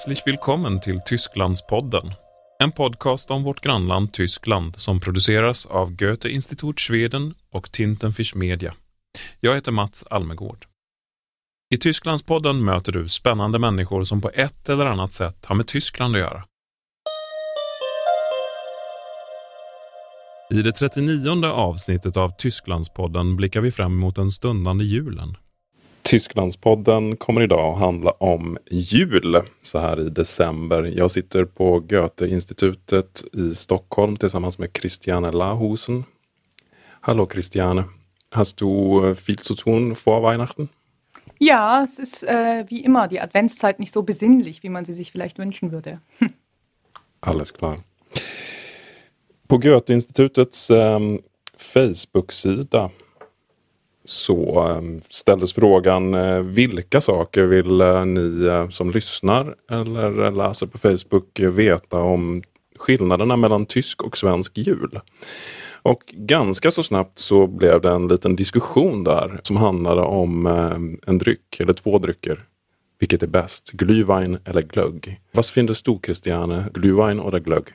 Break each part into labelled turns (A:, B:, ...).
A: Herzlich willkommen till Tysklandspodden. En podcast om vårt grannland Tyskland som produceras av Goethe-Institut Schweden och Tintenfisch Media. Jag heter Mats Almegård. I Tysklandspodden möter du spännande människor som på ett eller annat sätt har med Tyskland att göra. I det 39 avsnittet av Tysklandspodden blickar vi fram emot den stundande julen. Tysklandspodden kommer idag att handla om jul så här i december. Jag sitter på Goethe-institutet i Stockholm tillsammans med Christiane Lahusen. Hallo Christiane, hast du viel zu tun vor Weihnachten?
B: Ja, es ist äh, wie immer die Adventszeit nicht so besinnlich, wie man sie sich vielleicht wünschen würde.
A: Alles klar. På Goethe-institutets ähm, Facebook-sida så eh, ställdes frågan eh, vilka saker vill eh, ni som lyssnar eller läser på Facebook veta om skillnaderna mellan tysk och svensk jul? Och ganska så snabbt så blev det en liten diskussion där som handlade om en dryck eller två drycker. Vilket är bäst? Glühwein eller glögg? Was findest du, Christiane? Glühwein oder glögg?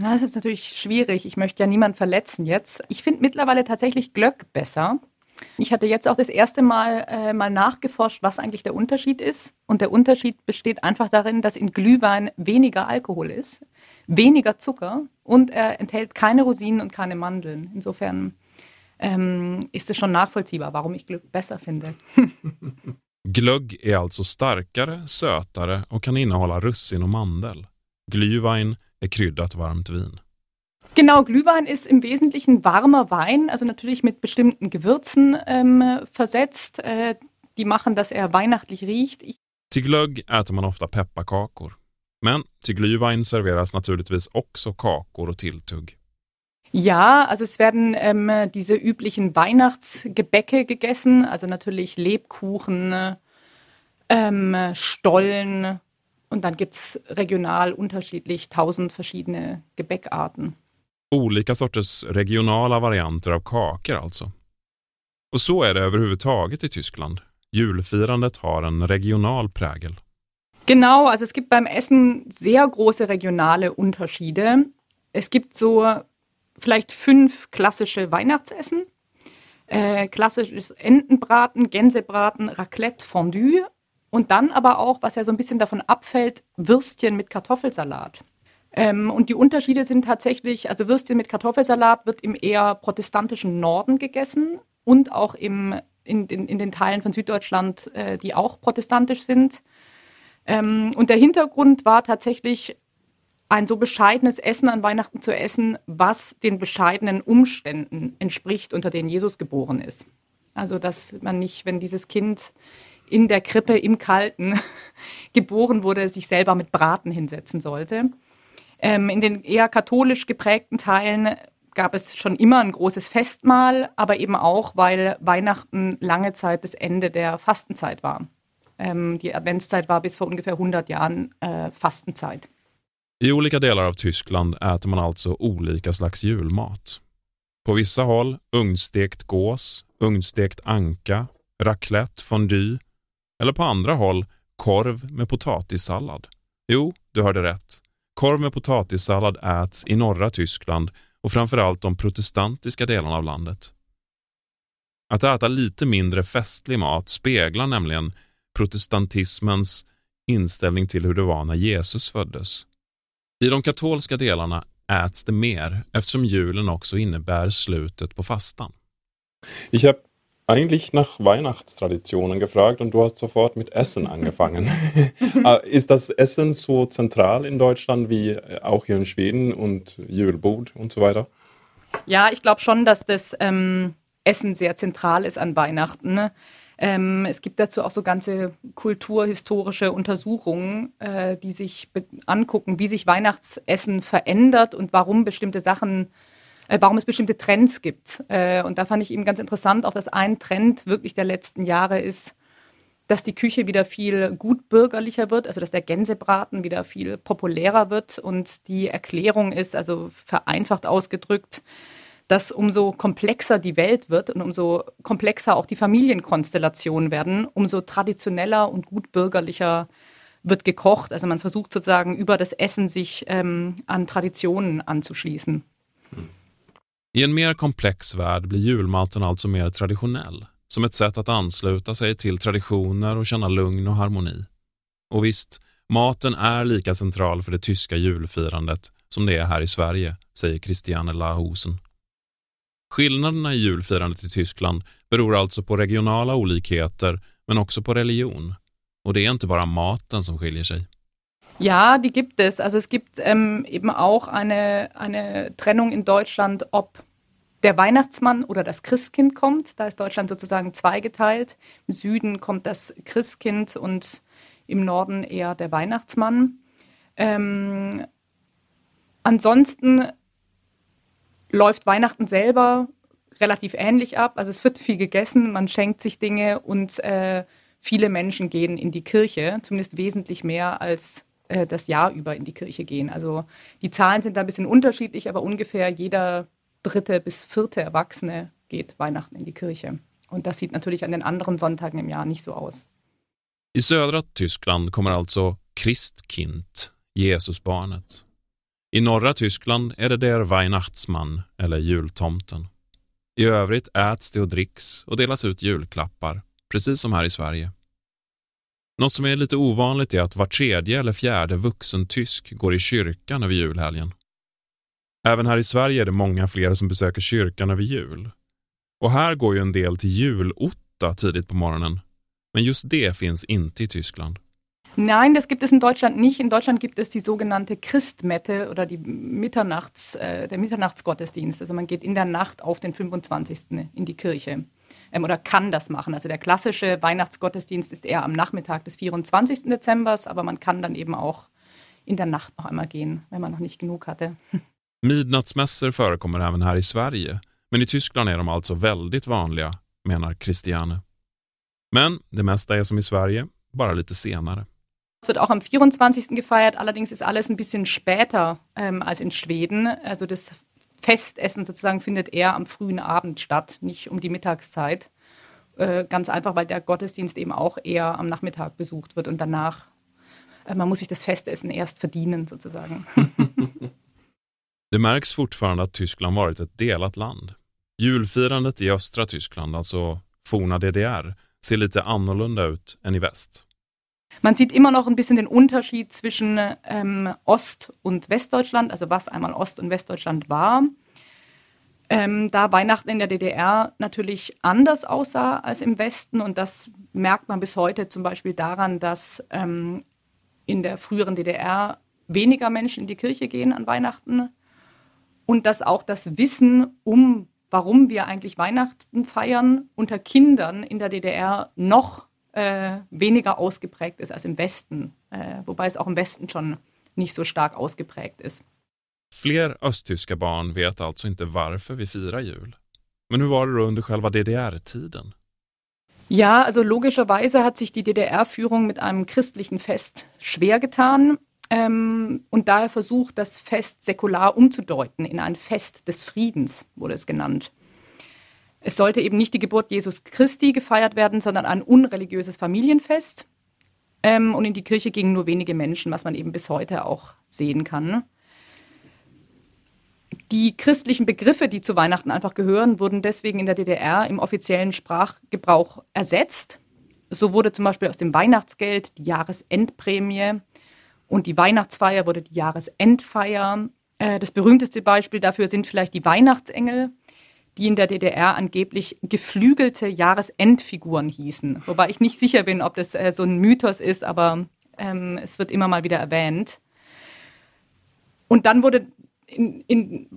B: Ja, das ist natürlich schwierig. Ich möchte ja niemand verletzen jetzt. Ich finde mittlerweile tatsächlich Glögg besser. Ich hatte jetzt auch das erste Mal äh, mal nachgeforscht, was eigentlich der Unterschied ist. Und der Unterschied besteht einfach darin, dass in Glühwein weniger Alkohol ist, weniger Zucker und er enthält keine Rosinen und keine Mandeln. Insofern ähm, ist es schon nachvollziehbar, warum ich Glück besser finde.
A: Glögg är alltså starkare, sötare och kan innehålla russin och mandel. Glühwein är kryddat varmt vin.
B: Genau, Glühwein ist im Wesentlichen warmer Wein, also natürlich mit bestimmten Gewürzen ähm, versetzt. Äh, die machen, dass er weihnachtlich riecht. Ich
A: till glögg äter man ofta pepparkakor. Men till Glühwein serveras naturligtvis också kakor och tilltugg.
B: Ja, also es werden ähm, diese üblichen Weihnachtsgebäcke gegessen, also natürlich Lebkuchen, ähm, Stollen und dann gibt es regional unterschiedlich tausend verschiedene Gebäckarten.
A: Olika sorters regionala varianter av kakor alltså. Och så är det överhuvudtaget i Tyskland. Julfirandet har en regional prägel.
B: Genau, also es gibt beim Essen sehr große regionale Unterschiede. Es gibt so vielleicht fünf klassische Weihnachtsessen. Äh, klassisches Entenbraten, Gänsebraten, Raclette, Fondue und dann aber auch, was ja so ein bisschen davon abfällt, Würstchen mit Kartoffelsalat. Ähm, und die Unterschiede sind tatsächlich, also Würstchen mit Kartoffelsalat wird im eher protestantischen Norden gegessen und auch im, in, in, in den Teilen von Süddeutschland, äh, die auch protestantisch sind. Ähm, und der Hintergrund war tatsächlich ein so bescheidenes Essen an Weihnachten zu essen, was den bescheidenen Umständen entspricht, unter denen Jesus geboren ist. Also dass man nicht, wenn dieses Kind in der Krippe im Kalten geboren wurde, sich selber mit Braten hinsetzen sollte. Ähm, in den eher katholisch geprägten Teilen gab es schon immer ein großes Festmahl, aber eben auch, weil Weihnachten lange Zeit das Ende der Fastenzeit war. Ähm, die Adventszeit war bis vor ungefähr 100 Jahren äh, Fastenzeit.
A: I olika delar av Tyskland äter man alltså olika slags julmat. På vissa håll ugnstekt gås, ugnstekt anka, raclette, fondue eller på andra håll korv med potatissallad. Jo, du hörde rätt. Korv med potatissallad äts i norra Tyskland och framförallt de protestantiska delarna av landet. Att äta lite mindre festlig mat speglar nämligen protestantismens inställning till hur det var när Jesus föddes. I de katolska delarna äts det mer eftersom julen också innebär slutet på fastan. Ich habe eigentlich nach Weihnachtstraditionen gefragt und du hast sofort mit Essen angefangen. Ah, ist das Essen so zentral in Deutschland wie äh, auch hier in Schweden und Julbord und so weiter?
B: Ja, ich glaube schon, dass das ähm, Essen sehr zentral ist an Weihnachten. Ne? Ähm, es gibt dazu auch so ganze kulturhistorische Untersuchungen, äh, die sich angucken, wie sich Weihnachtsessen verändert und warum bestimmte Sachen äh, warum es bestimmte Trends gibt. Äh, und da fand ich eben ganz interessant, auch dass ein Trend wirklich der letzten Jahre ist, dass die Küche wieder viel gutbürgerlicher wird, also dass der Gänsebraten wieder viel populärer wird. Und die Erklärung ist, also vereinfacht ausgedrückt, dass umso komplexer die Welt wird und umso komplexer auch die Familienkonstellationen werden, umso traditioneller und gutbürgerlicher wird gekocht. Also man versucht sozusagen über das Essen sich ähm, an Traditionen anzuschließen.
A: I en mer komplex värld blir julmaten alltså mer traditionell, som ett sätt att ansluta sig till traditioner och känna lugn och harmoni. Och visst, maten är lika central för det tyska julfirandet som det är här i Sverige, säger Christiane Lahusen. Skillnaderna i julfirandet i Tyskland beror alltså på regionala olikheter men också på religion. Och det är inte bara maten som skiljer sig.
B: Ja, die gibt es. Also es gibt ähm, eben auch eine, eine Trennung in Deutschland, ob der Weihnachtsmann oder das Christkind kommt. Da ist Deutschland sozusagen zweigeteilt. Im Süden kommt das Christkind und im Norden eher der Weihnachtsmann. Ähm, ansonsten läuft Weihnachten selber relativ ähnlich ab. Also es wird viel gegessen, man schenkt sich Dinge und äh, viele Menschen gehen in die Kirche, zumindest wesentlich mehr als äh, das Jahr über in die Kirche gehen. Also die Zahlen sind da ein bisschen unterschiedlich, aber ungefähr jeder dritte bis vierte Erwachsene geht Weihnachten in die Kirche. Und das sieht natürlich an den anderen Sonntagen im Jahr nicht so aus.
A: I södra Tyskland kommer alltså Christkind, Jesusbarnet. I norra Tyskland är det der Weihnachtsmann, eller jultomten. I övrigt äts det och dricks och delas ut julklappar, precis som här i Sverige. Något som är lite ovanligt är att var tredje eller fjärde vuxen tysk går i kyrkan över julhelgen. Även här i Sverige är det många fler som besöker kyrkan över jul. Och här går ju en del till julotta tidigt på morgonen. Men just det finns inte i Tyskland.
B: Nein, das gibt es in Deutschland nicht. In Deutschland gibt es die sogenannte Christmette oder die Mitternachts, äh, der Mitternachtsgottesdienst. Also man geht in der Nacht auf den 25. in die Kirche ähm, oder kann das machen. Also der klassische Weihnachtsgottesdienst ist eher am Nachmittag des 24. Dezember, aber man kann dann eben auch in der Nacht noch einmal gehen, wenn man noch nicht genug hatte.
A: Midnattsmässor förekommer även här i Sverige, men i Tyskland är de alltså väldigt vanliga, menar Christiane. Men det mesta är som i Sverige, bara lite senare.
B: Es wird auch am 24. gefeiert, allerdings ist alles ein bisschen später ähm, als in Schweden. Also das Festessen sozusagen findet eher am frühen Abend statt, nicht um die Mittagszeit. Äh, ganz einfach, weil der Gottesdienst eben auch eher am Nachmittag besucht wird und danach, äh, man muss sich das Festessen erst verdienen sozusagen.
A: Det märks fortfarande att Tyskland varit ett delat land. Julfirandet i östra Tyskland, alltså forna DDR, ser lite annorlunda ut än i väst.
B: Man sieht immer noch ein bisschen den Unterschied zwischen ähm, Ost- und Westdeutschland, also was einmal Ost- und Westdeutschland war. Ähm, da Weihnachten in der DDR natürlich anders aussah als im Westen und das merkt man bis heute zum Beispiel daran, dass ähm, in der früheren DDR weniger Menschen in die Kirche gehen an Weihnachten und dass auch das Wissen um, warum wir eigentlich Weihnachten feiern, unter Kindern in der DDR noch äh, weniger ausgeprägt ist als im Westen, äh, wobei es auch im Westen schon nicht so stark ausgeprägt ist.
A: Fler östtyska barn vet alltså inte varför vi firar jul. Men hur var det då under själva DDR-tiden?
B: Ja, also logischerweise hat sich die DDR-Führung mit einem christlichen Fest schwer getan ähm, und daher versucht, das Fest säkular umzudeuten in ein Fest des Friedens, wurde es genannt. Es sollte eben nicht die Geburt Jesus Christi gefeiert werden, sondern ein unreligiöses Familienfest. Ähm, und in die Kirche gingen nur wenige Menschen, was man eben bis heute auch sehen kann. Die christlichen Begriffe, die zu Weihnachten einfach gehören, wurden deswegen in der DDR im offiziellen Sprachgebrauch ersetzt. So wurde zum Beispiel aus dem Weihnachtsgeld die Jahresendprämie und die Weihnachtsfeier wurde die Jahresendfeier. Äh, das berühmteste Beispiel dafür sind vielleicht die Weihnachtsengel, die in der DDR angeblich geflügelte Jahresendfiguren hießen. Wobei ich nicht sicher bin, ob das äh, so ein Mythos ist, aber ähm, es wird immer mal wieder erwähnt. Und dann wurde in, in,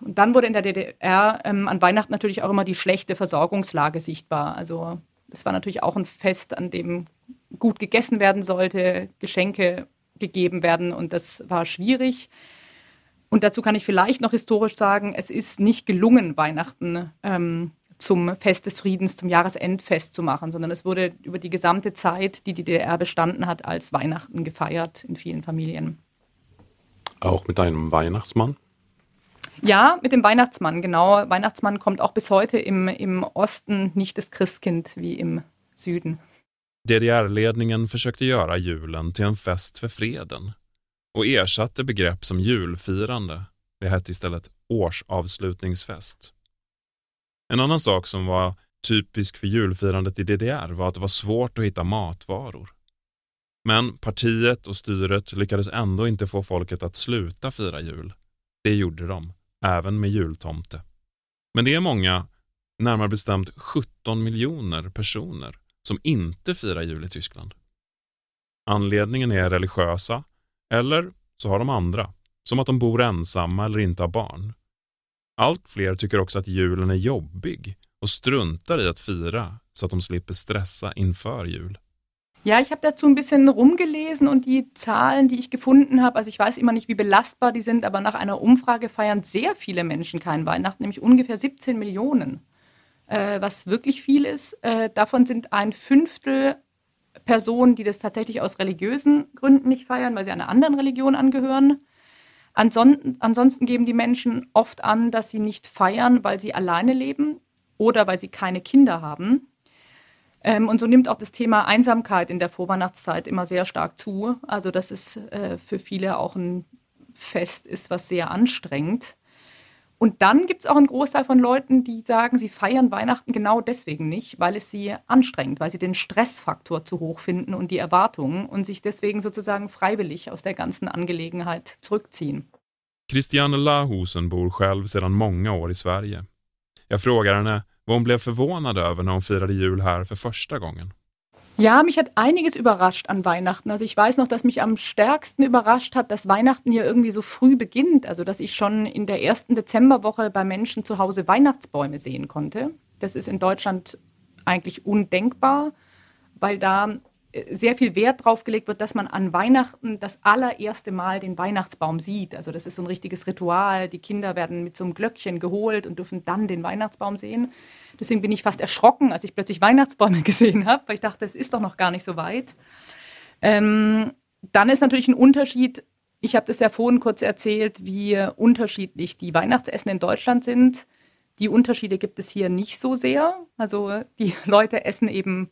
B: dann wurde in der DDR ähm, an Weihnachten natürlich auch immer die schlechte Versorgungslage sichtbar. Also das war natürlich auch ein Fest, an dem gut gegessen werden sollte, Geschenke gegeben werden und das war schwierig. Und dazu kann ich vielleicht noch historisch sagen, es ist nicht gelungen, Weihnachten ähm, zum Fest des Friedens, zum Jahresendfest zu machen, sondern es wurde über die gesamte Zeit, die die DDR bestanden hat, als Weihnachten gefeiert in vielen Familien.
A: Auch mit einem Weihnachtsmann?
B: Ja, mit dem Weihnachtsmann, genau. Weihnachtsmann kommt auch bis heute im, im Osten nicht das Christkind wie im Süden.
A: DDR-ledningen försökte göra julen till en fest för freden och ersatte begrepp som julfirande. Det hette istället årsavslutningsfest. En annan sak som var typisk för julfirandet i DDR var att det var svårt att hitta matvaror. Men partiet och styret lyckades ändå inte få folket att sluta fira jul. Det gjorde de, även med jultomte. Men det är många, närmare bestämt 17 miljoner personer, som inte firar jul i Tyskland. Anledningen är religiösa, eller så har de andra, som att de bor ensamma eller inte har barn. Allt fler tycker också att julen är jobbig och struntar i att fira så att de slipper stressa inför jul.
B: Ja, ich habe dazu ein bisschen rumgelesen und die Zahlen, die ich gefunden habe, also ich weiß immer nicht, wie belastbar die sind, aber nach einer Umfrage feiern sehr viele Menschen kein Weihnachten, nämlich ungefähr 17 Millionen, äh, was wirklich viel ist. Äh, davon sind ein Fünftel Personen, die das tatsächlich aus religiösen Gründen nicht feiern, weil sie einer anderen Religion angehören. Ansonsten, geben die Menschen oft an, dass sie nicht feiern, weil sie alleine leben oder weil sie keine Kinder haben. Ähm, und so nimmt auch das Thema Einsamkeit in der Vorweihnachtszeit immer sehr stark zu. Also dass es äh, für viele auch ein Fest ist, was sehr anstrengend. Und dann gibt es auch einen Großteil von Leuten, die sagen, sie feiern Weihnachten genau deswegen nicht, weil es sie anstrengt, weil sie den Stressfaktor zu hoch finden und die Erwartungen und sich deswegen sozusagen freiwillig aus der ganzen Angelegenheit zurückziehen.
A: Christiane Lahusen bor själv sedan många år i Sverige. Jag frågar henne vad hon blev förvånad över när hon firade jul här för första gången.
B: Ja, mich hat einiges überrascht an Weihnachten. Also ich weiß noch, dass mich am stärksten überrascht hat, dass Weihnachten hier irgendwie so früh beginnt. Also dass ich schon in der ersten Dezemberwoche bei Menschen zu Hause Weihnachtsbäume sehen konnte. Das ist in Deutschland eigentlich undenkbar, weil da sehr viel Wert drauf gelegt wird, dass man an Weihnachten das allererste Mal den Weihnachtsbaum sieht. Also das ist so ein richtiges Ritual. Die Kinder werden mit so einem Glöckchen geholt und dürfen dann den Weihnachtsbaum sehen. Deswegen bin ich fast erschrocken, als ich plötzlich Weihnachtsbäume gesehen habe, weil ich dachte, es ist doch noch gar nicht so weit. Ähm, dann ist natürlich ein Unterschied, ich habe das ja vorhin kurz erzählt, wie unterschiedlich die Weihnachtsessen in Deutschland sind. Die Unterschiede gibt es hier nicht so sehr. Also die Leute essen eben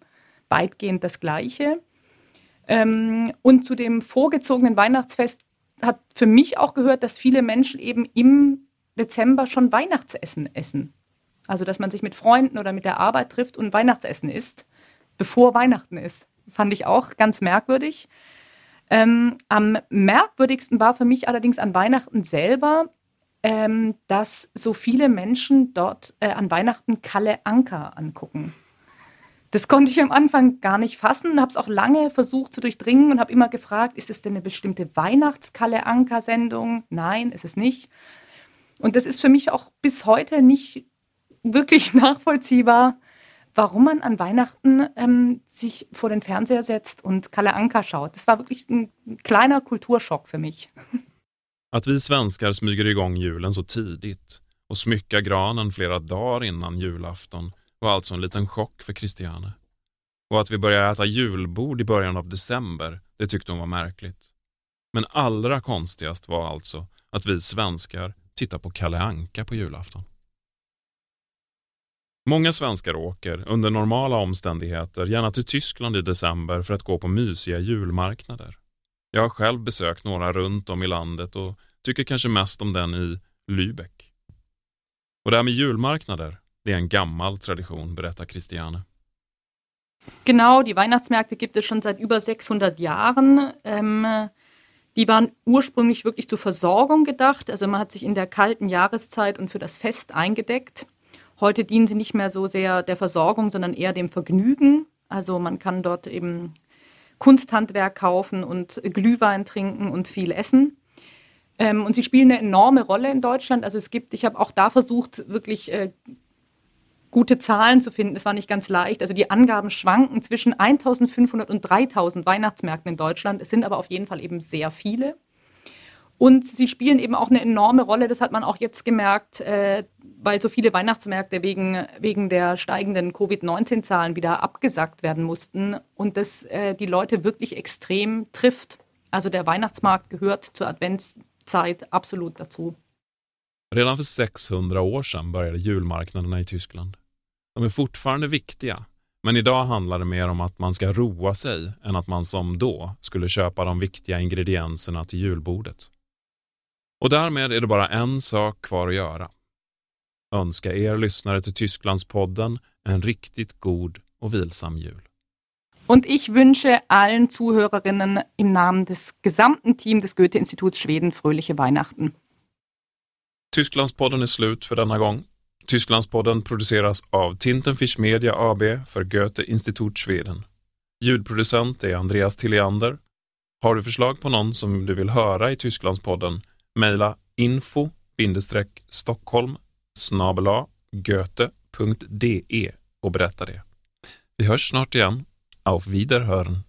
B: weitgehend das Gleiche. Ähm, und zu dem vorgezogenen Weihnachtsfest hat für mich auch gehört, dass viele Menschen eben im Dezember schon Weihnachtsessen essen. Also, dass man sich mit Freunden oder mit der Arbeit trifft und Weihnachtsessen isst, bevor Weihnachten ist. Fand ich auch ganz merkwürdig. Ähm, am merkwürdigsten war für mich allerdings an Weihnachten selber, ähm, dass so viele Menschen dort äh, an Weihnachten Kalle Anker angucken. Das konnte ich am Anfang gar nicht fassen, habe es auch lange versucht zu durchdringen und habe immer gefragt, ist es denn eine bestimmte Weihnachtskalle-Anker-Sendung? Nein, ist es nicht. Und das ist für mich auch bis heute nicht wirklich nachvollziehbar, warum man an Weihnachten ähm, sich vor den Fernseher setzt und Kalle Anka schaut. Das war wirklich ein kleiner Kulturschock für mich.
A: Att vi svenskar smyger igång julen så tidigt och smyckar granen flera dagar innan julafton var alltså en liten chock för Christiane. Och att vi började äta julbord i början av december, det tyckte hon var märkligt. Men allra konstigast var alltså att vi svenskar tittar på Kalle Anka på julafton. Många svenskar åker, under normala omständigheter, gärna till Tyskland i december för att gå på mysiga julmarknader. Jag har själv besökt några runt om i landet och tycker kanske mest om den i Lübeck. Och det här med julmarknader, det är en gammal tradition, berättar Christiane.
B: Genau, die Weihnachtsmärkte gibt es schon seit über 600 Jahren. Ähm, die waren ursprünglich wirklich zur Versorgung gedacht. Also man hat sich in der kalten Jahreszeit und für das Fest eingedeckt. Heute dienen sie nicht mehr so sehr der Versorgung, sondern eher dem Vergnügen. Also man kann dort eben Kunsthandwerk kaufen und Glühwein trinken und viel essen. Ähm, und sie spielen eine enorme Rolle in Deutschland. Also es gibt, ich habe auch da versucht, wirklich äh, gute Zahlen zu finden. Das war nicht ganz leicht. Also die Angaben schwanken zwischen 1500 und 3000 Weihnachtsmärkten in Deutschland. Es sind aber auf jeden Fall eben sehr viele. Und sie spielen eben auch eine enorme Rolle, das hat man auch jetzt gemerkt, äh, weil so viele Weihnachtsmärkte wegen, wegen der steigenden Covid-19-Zahlen wieder abgesagt werden mussten und das äh, die Leute wirklich extrem trifft. Also der Weihnachtsmarkt gehört zur Adventszeit absolut dazu.
A: Redan för 600 år sedan började julmarknaderna i Tyskland. De är fortfarande viktiga, Men idag handlar det mer om att man ska roa sig än att man som då skulle köpa de viktiga ingredienserna till julbordet. Och därmed är det bara en sak kvar att göra. Önska er lyssnare till Tysklandspodden en riktigt god och vilsam jul.
B: Und ich wünsche allen Zuhörerinnen im Namen des gesamten Teams des Goethe-Instituts Schweden fröhliche Weihnachten.
A: Tysklandspodden är slut för denna gång. Tysklandspodden produceras av Tintenfisch Media AB för Goethe-Institut Schweden. Ljudproducent är Andreas Tilliander. Har du förslag på någon som du vill höra i Tysklandspodden? Mejla info-stockholm goethe.de och berätta det. Vi hörs snart igen. Auf Wiederhören!